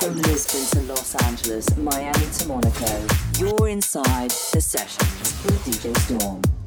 From Lisbon to Los Angeles, Miami to Monaco, you're inside the session with DJ Storm.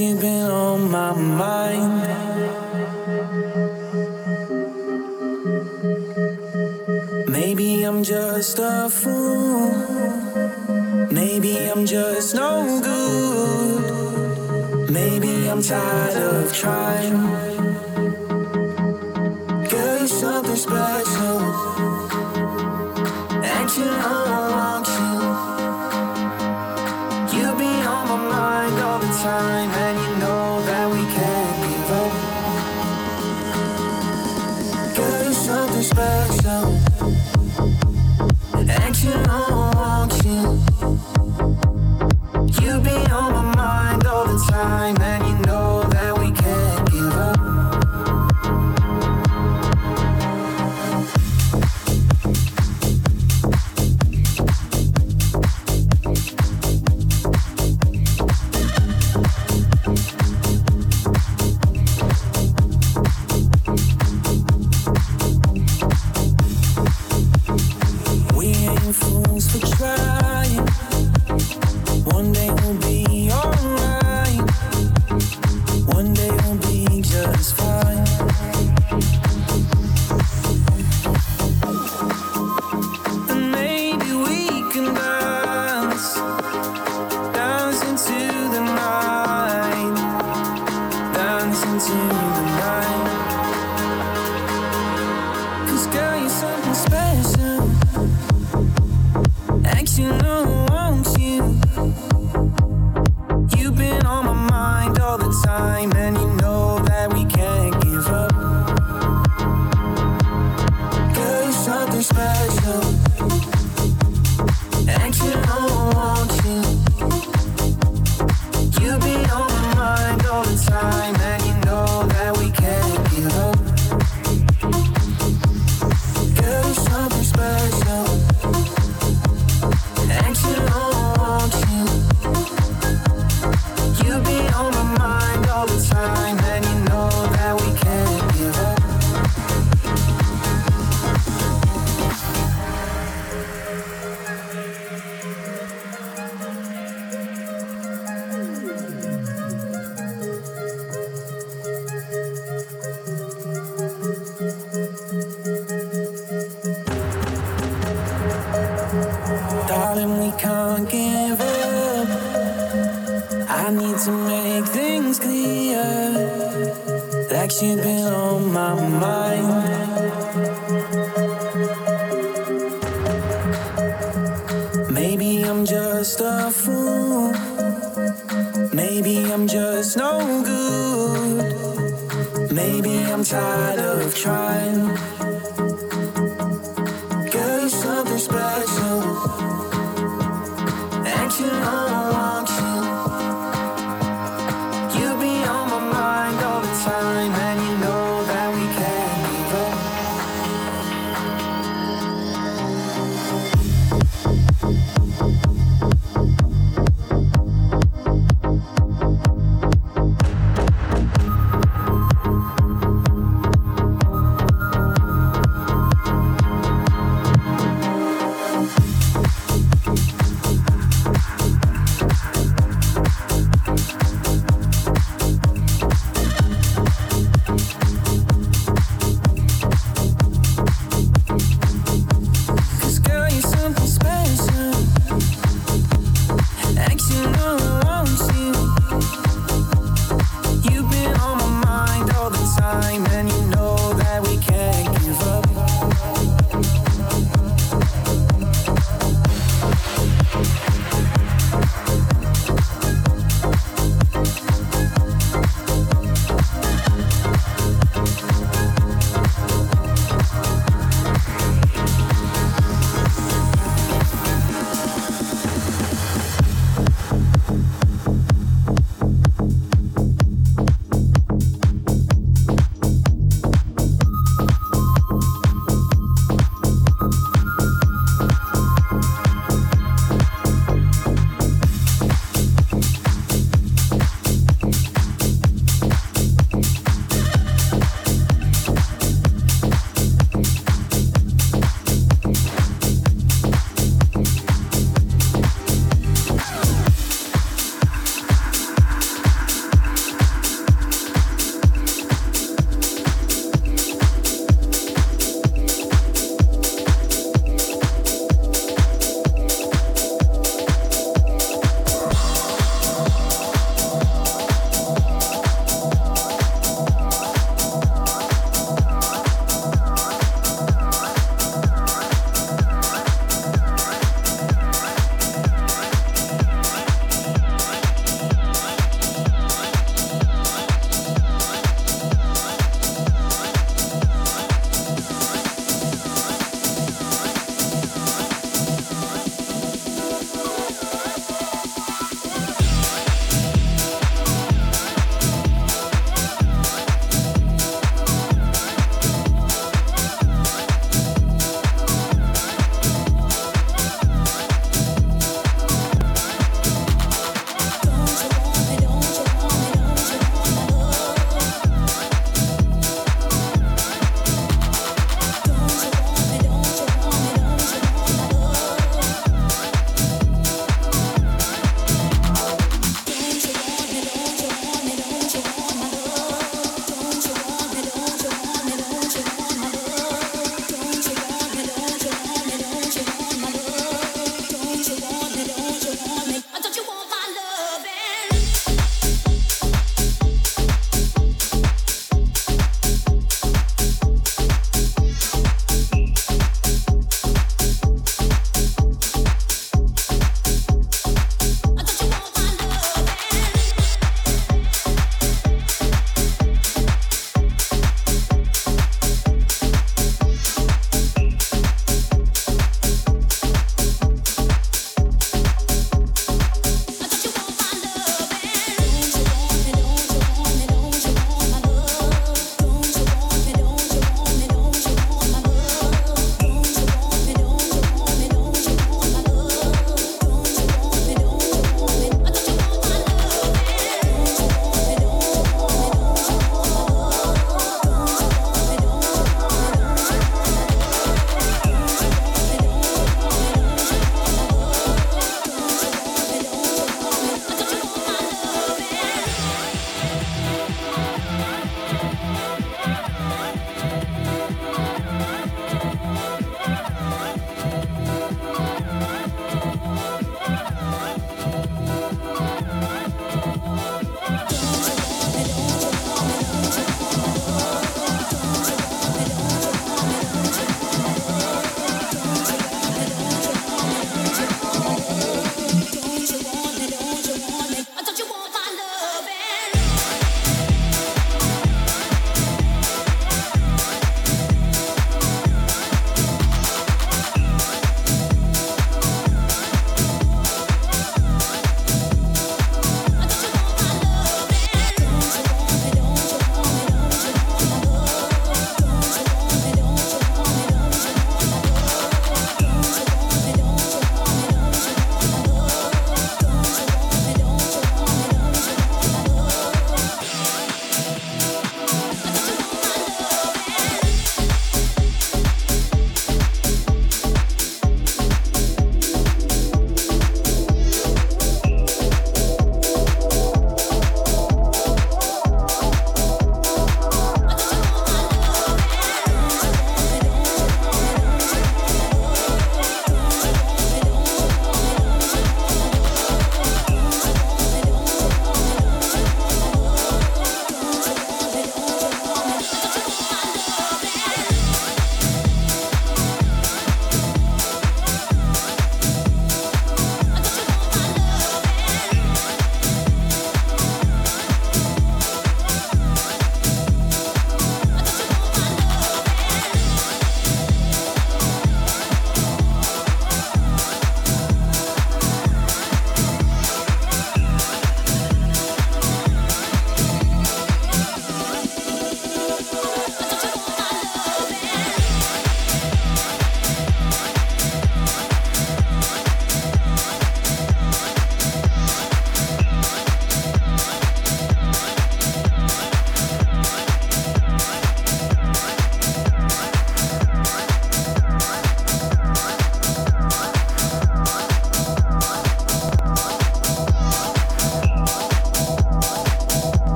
You've been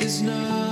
is not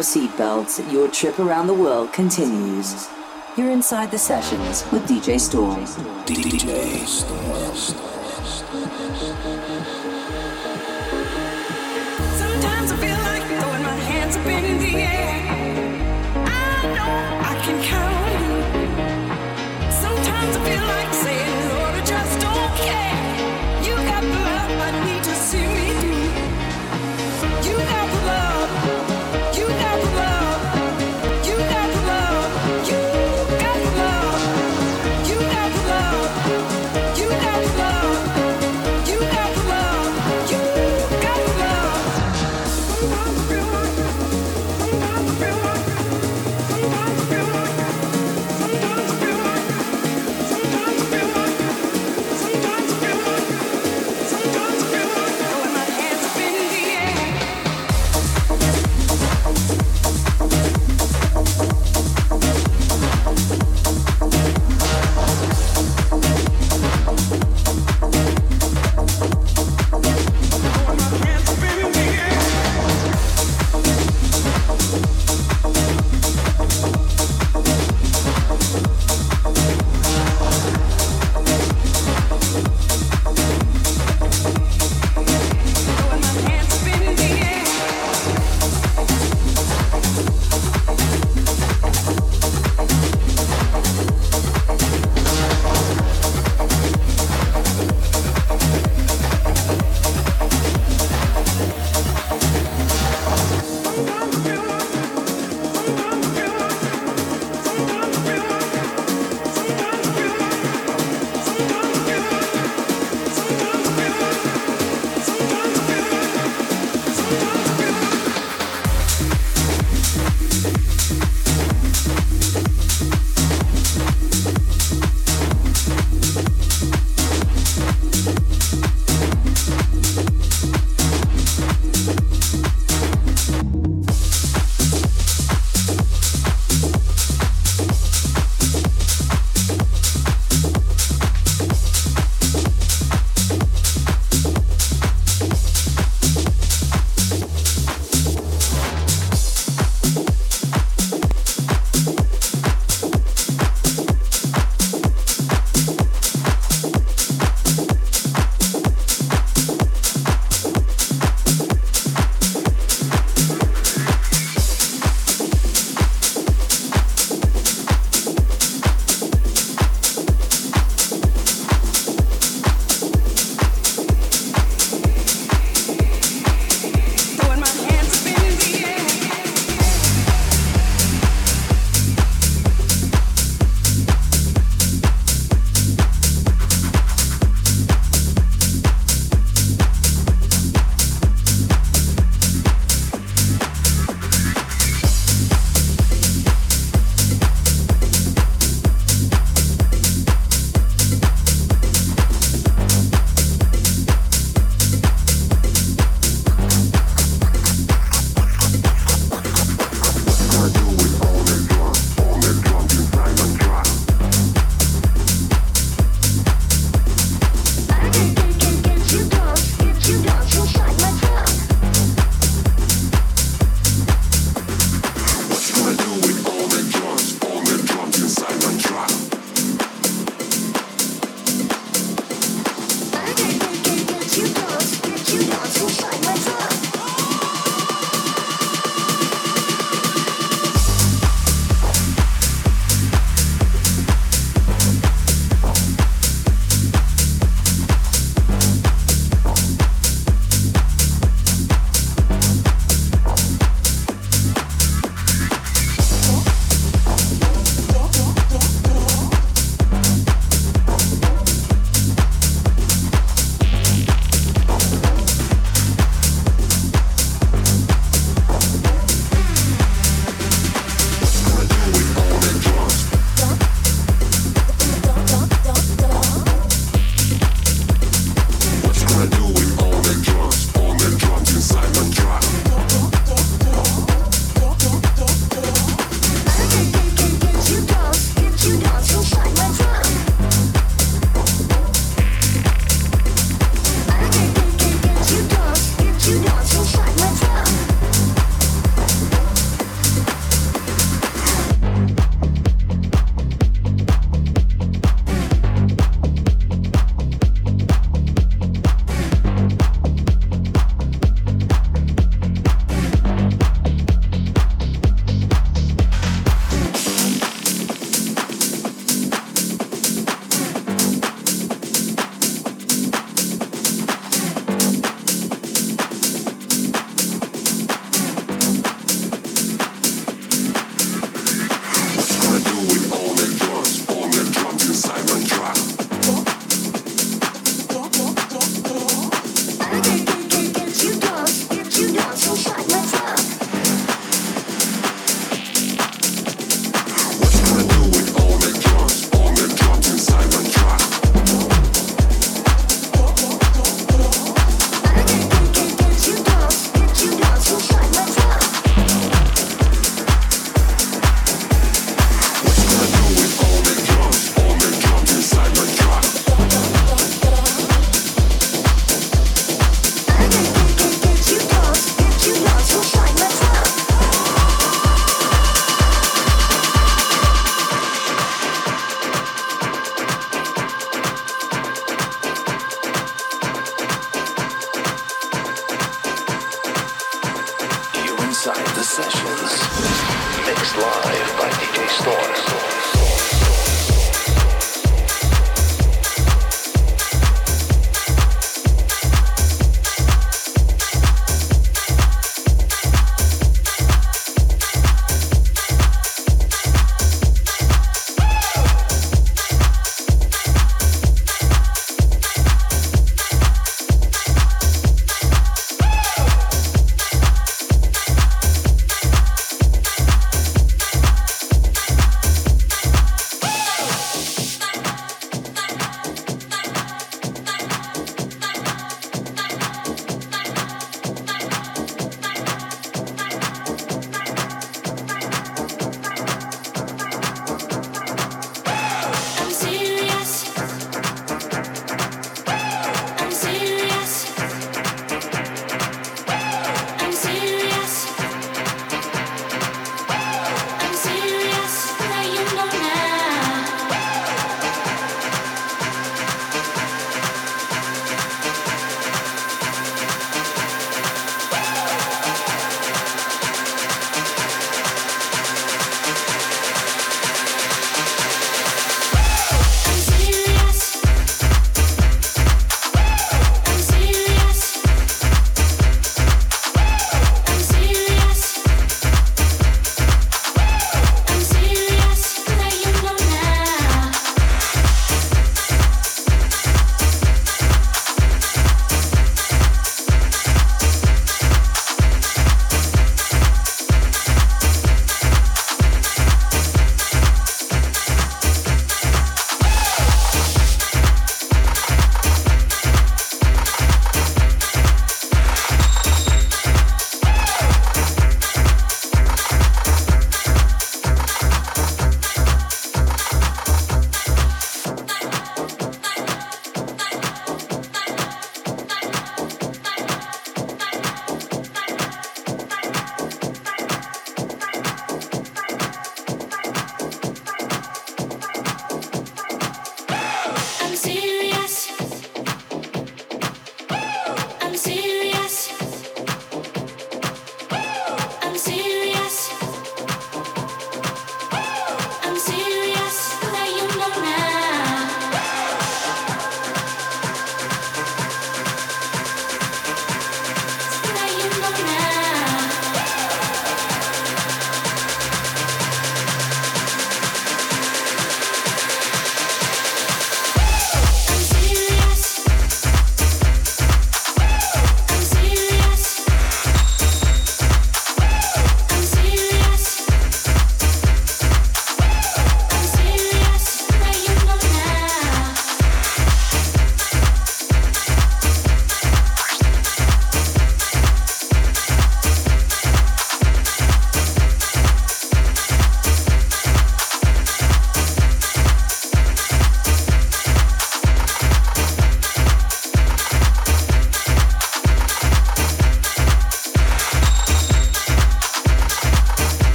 your seatbelts. Your trip around the world continues. You're inside the sessions with DJ Storm. DJ Storm. Sometimes I feel like throwing my hands up in the air. I know I can count on you. Sometimes I feel like saying, Lord, I just don't care.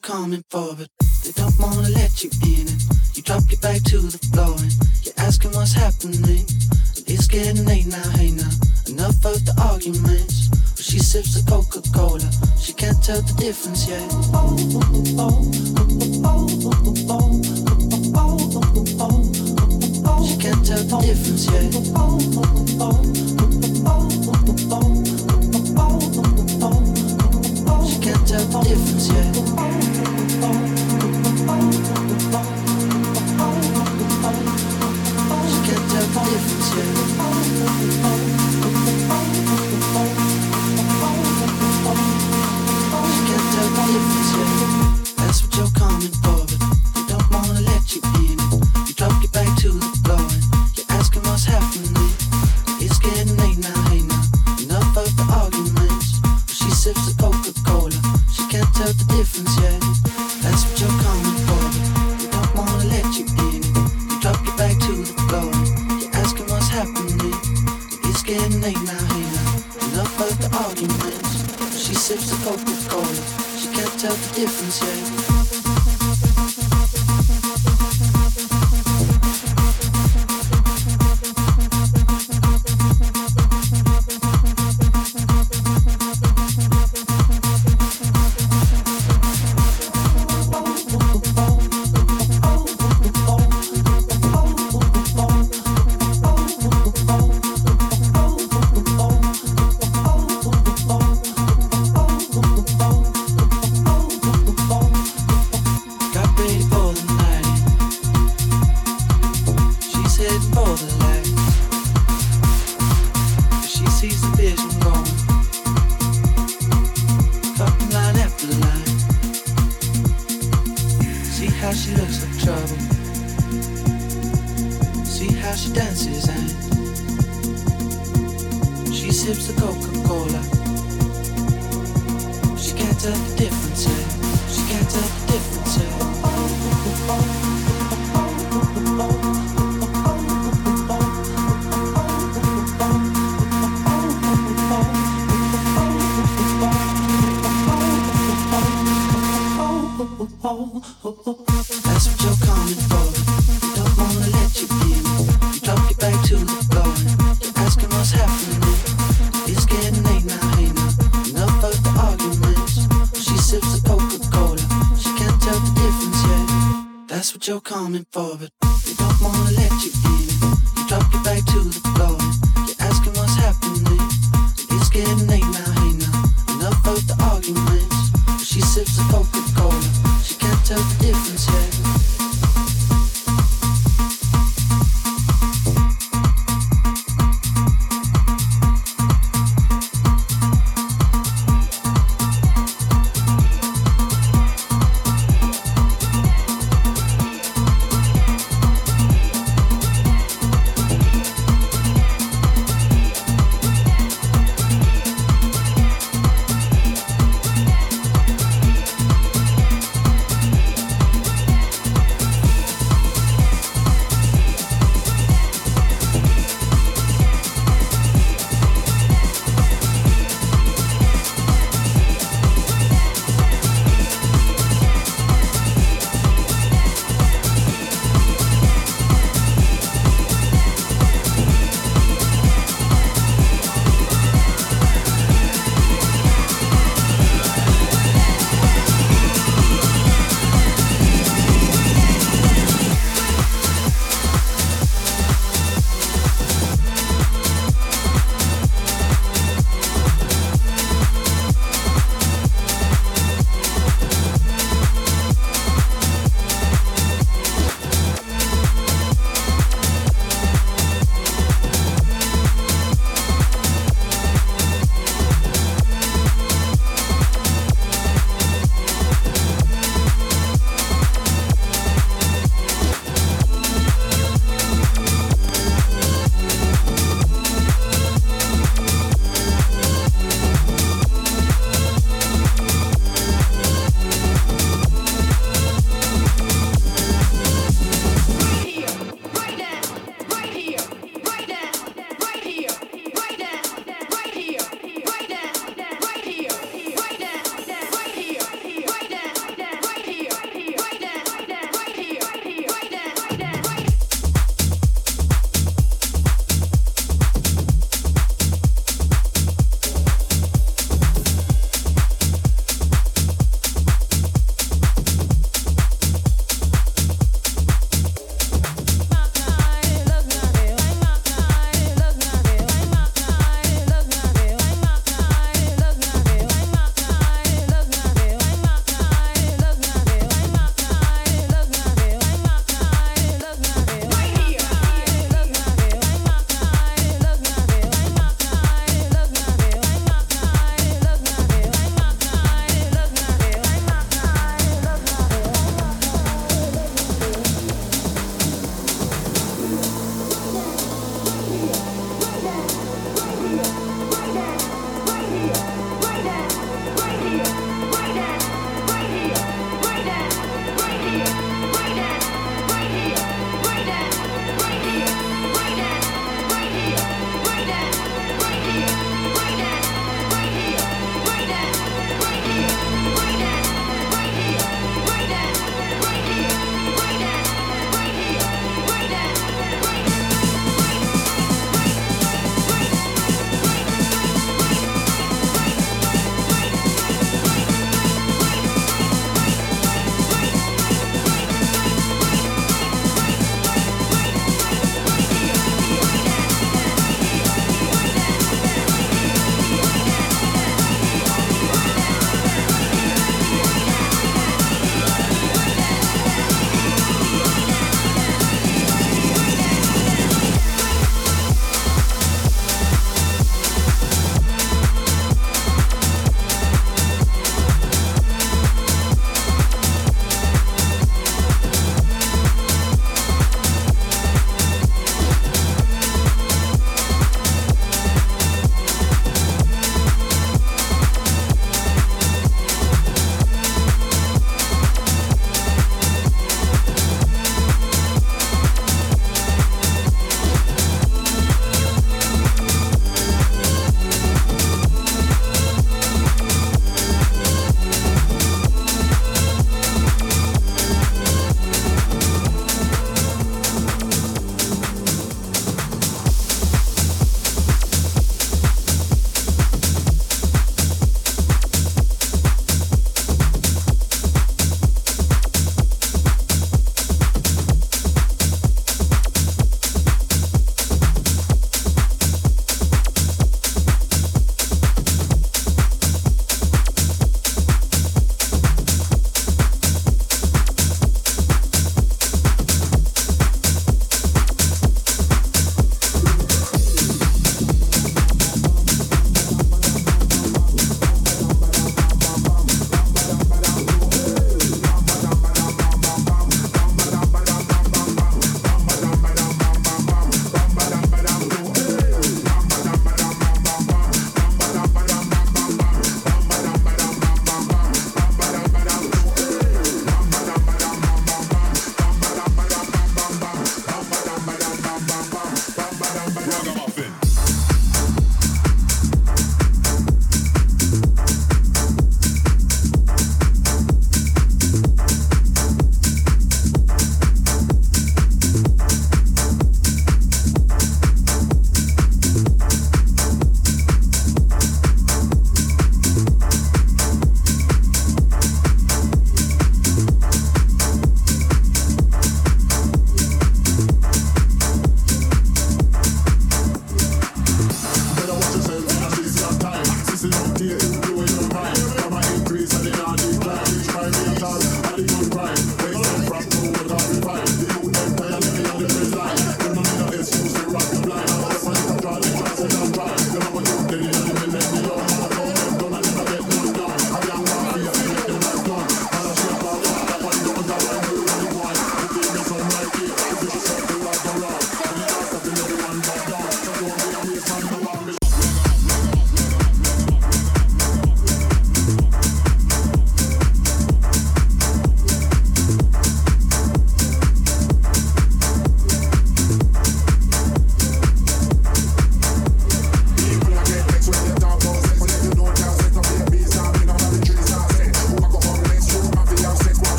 That's what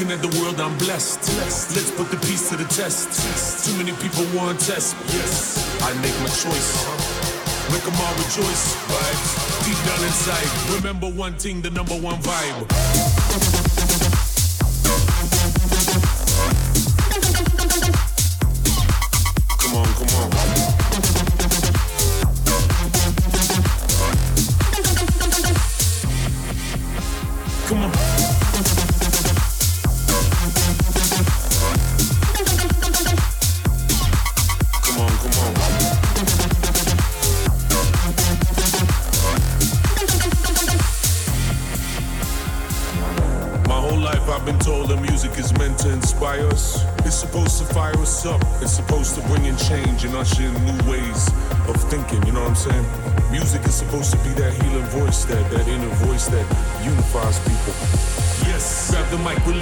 Looking at the world, I'm blessed. Let's put the peace to the test. Too many people want test. Yes, I make my choice. Make them all rejoice. Vibes deep down inside. Remember one thing, the number one vibe.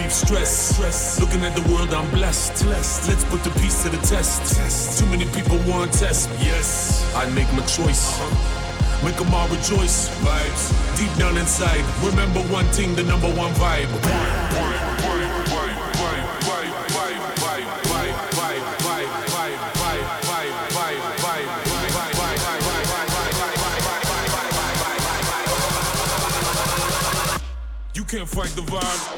Relieve stress. stress. Looking at the world, I'm blessed. blessed. Let's put the peace to the test. test. Too many people want test. Yes, I make my choice. Make them all rejoice. Vibes deep down inside. Remember one thing, the number one vibe. You can't fight the vibe.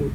They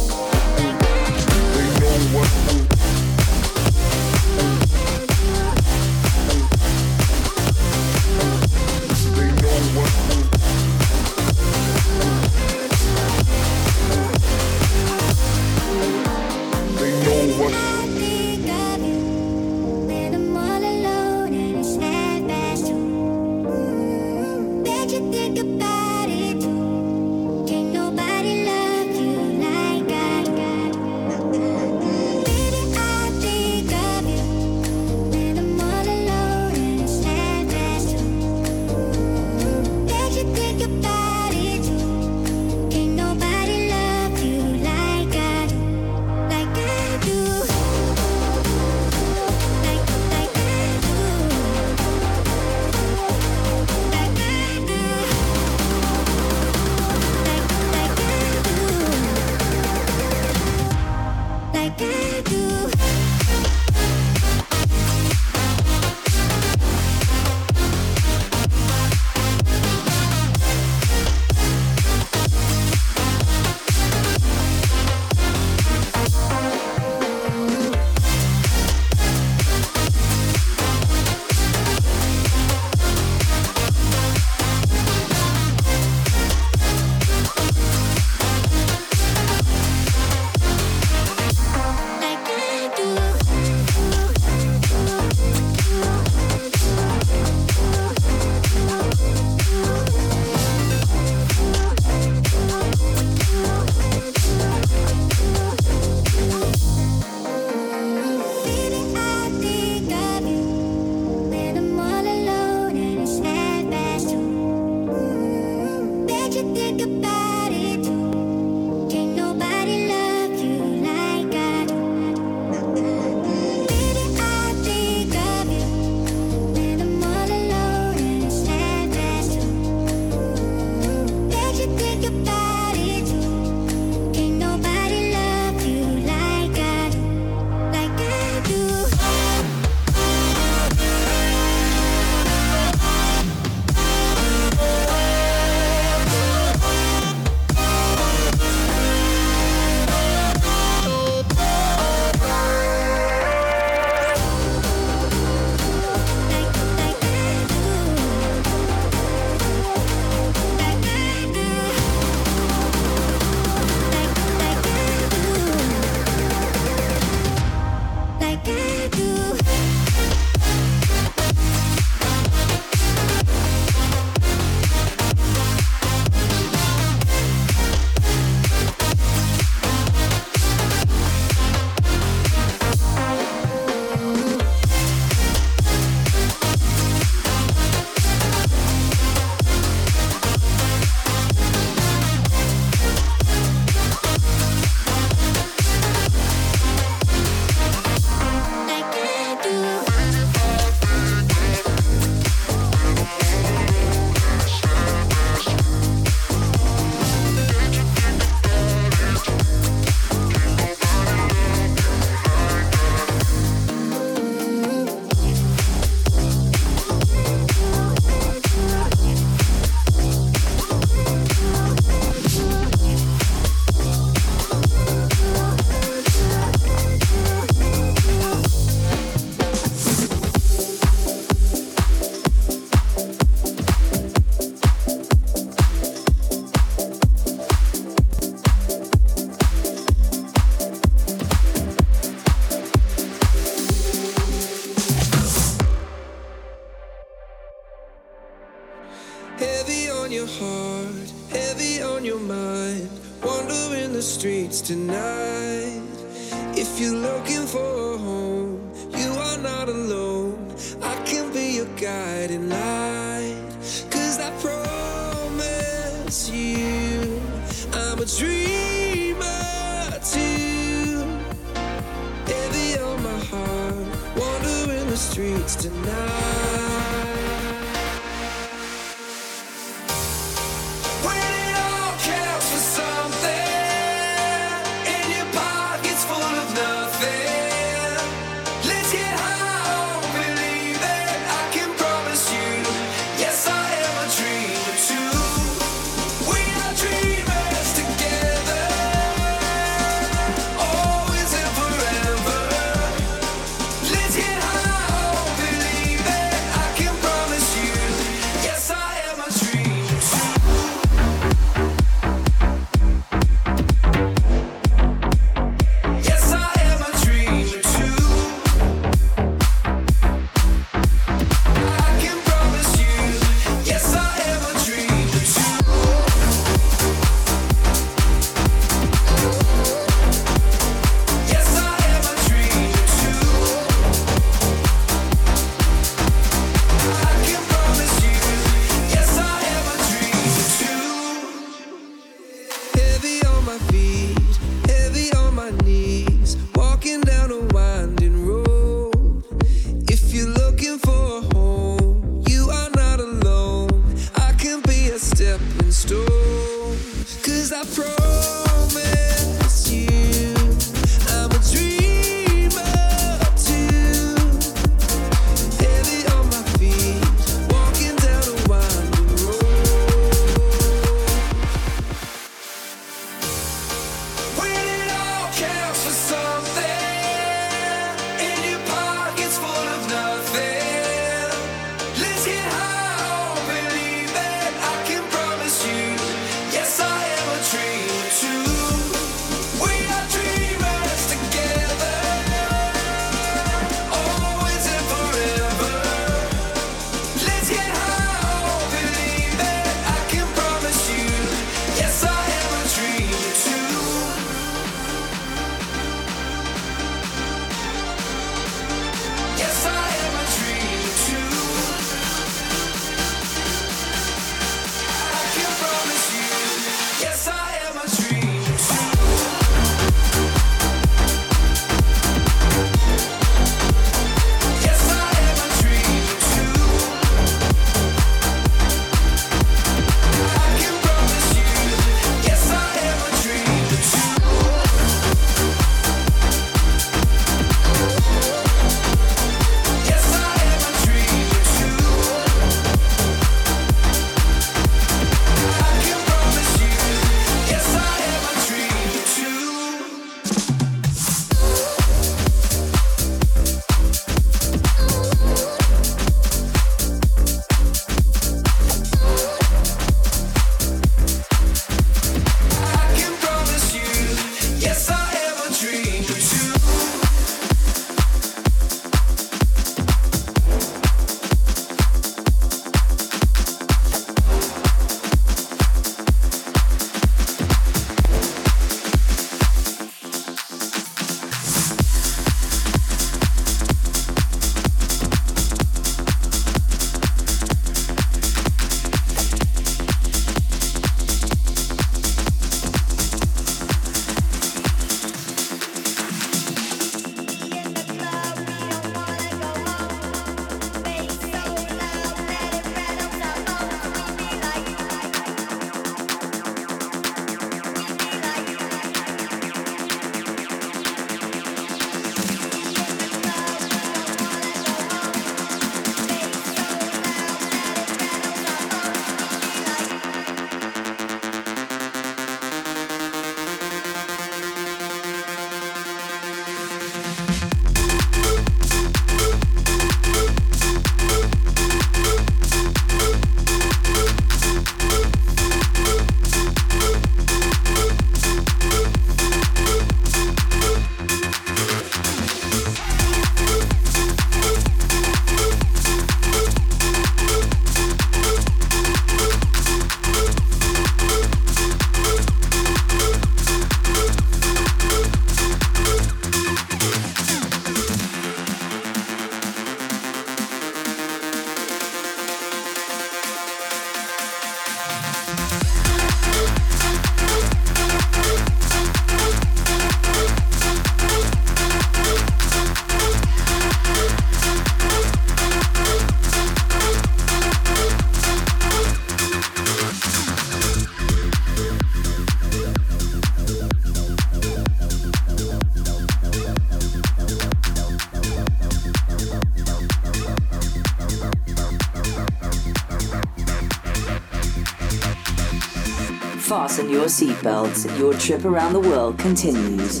Fasten your seatbelts. Your trip around the world continues.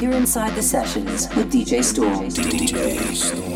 You're inside the sessions with DJ Storm. DJ Storm.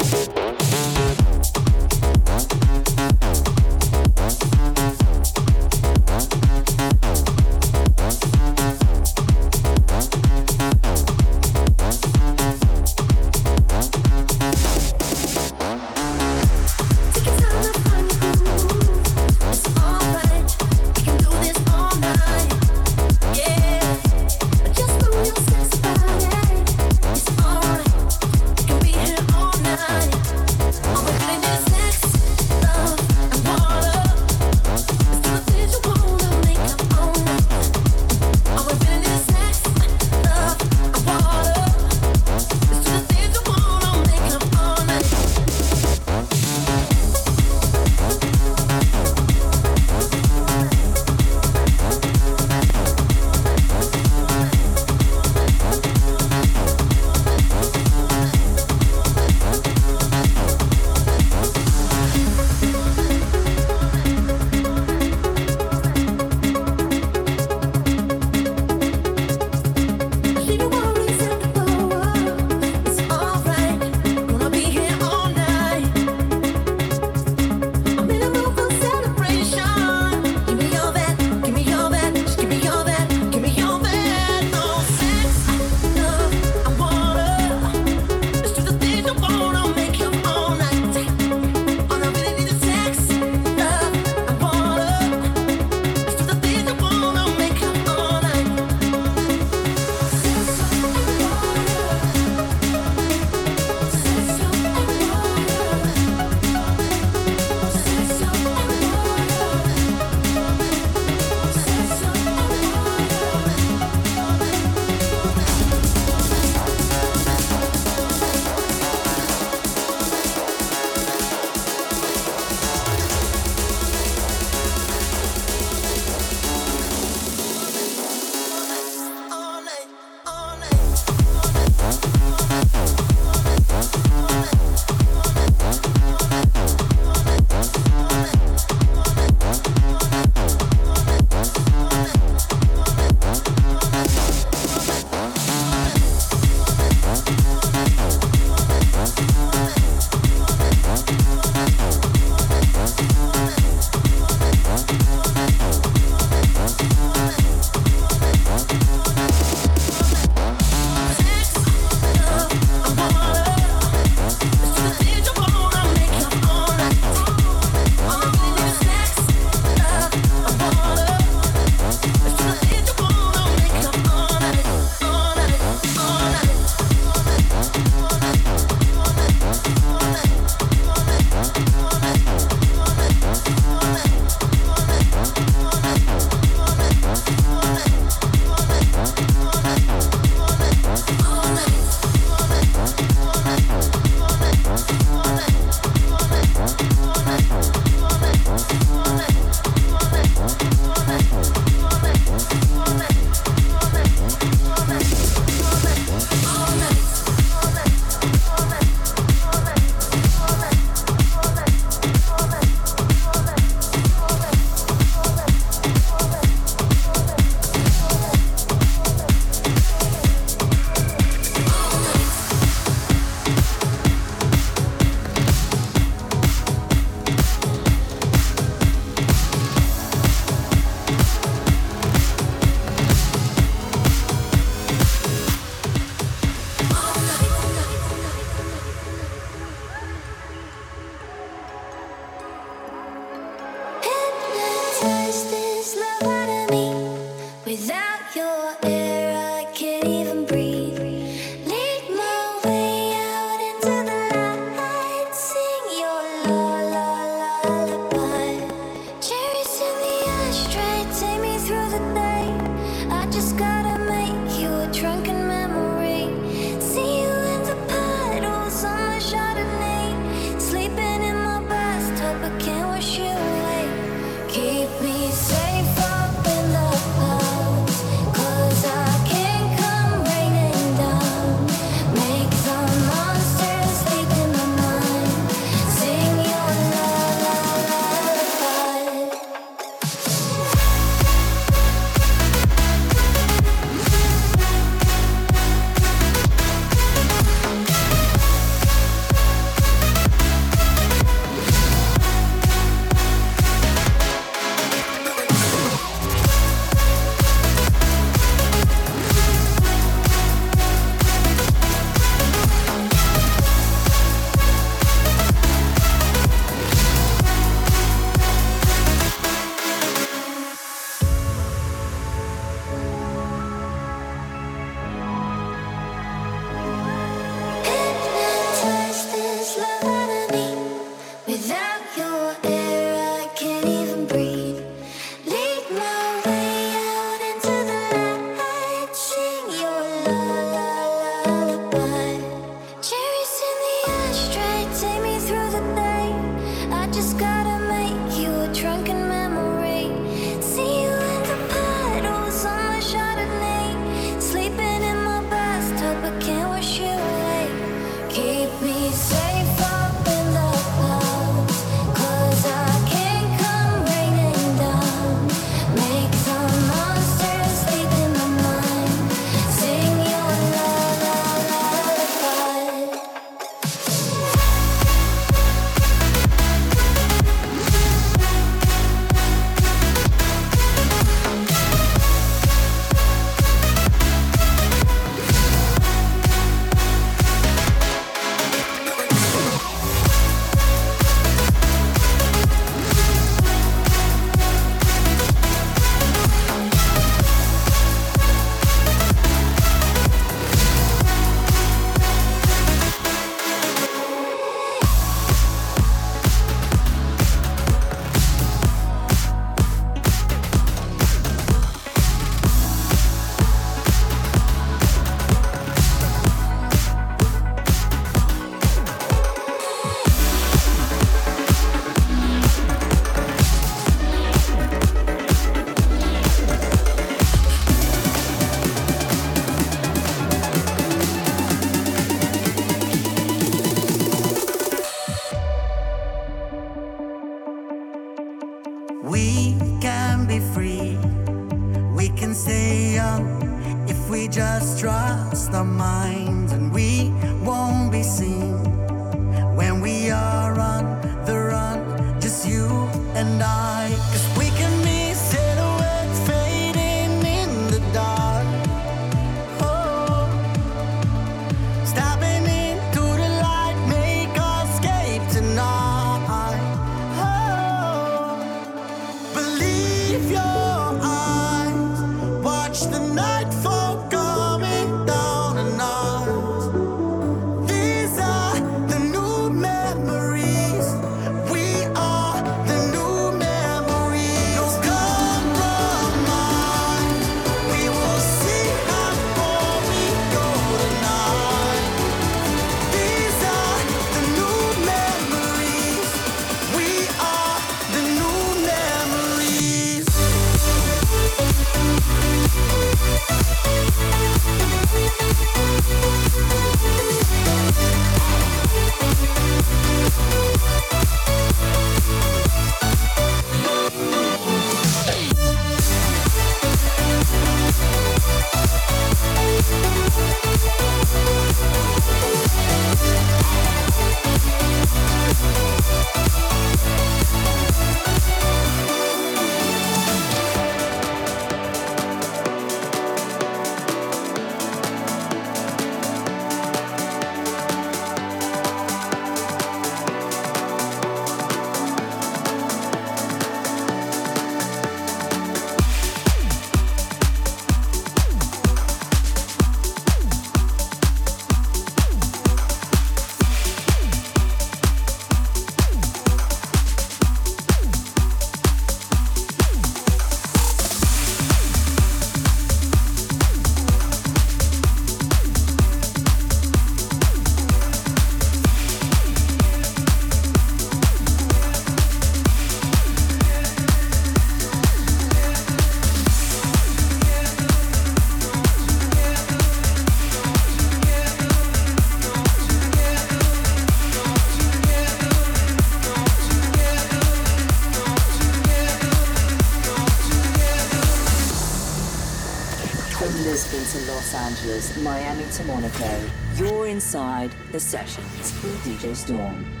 Inside the sessions with DJ Storm.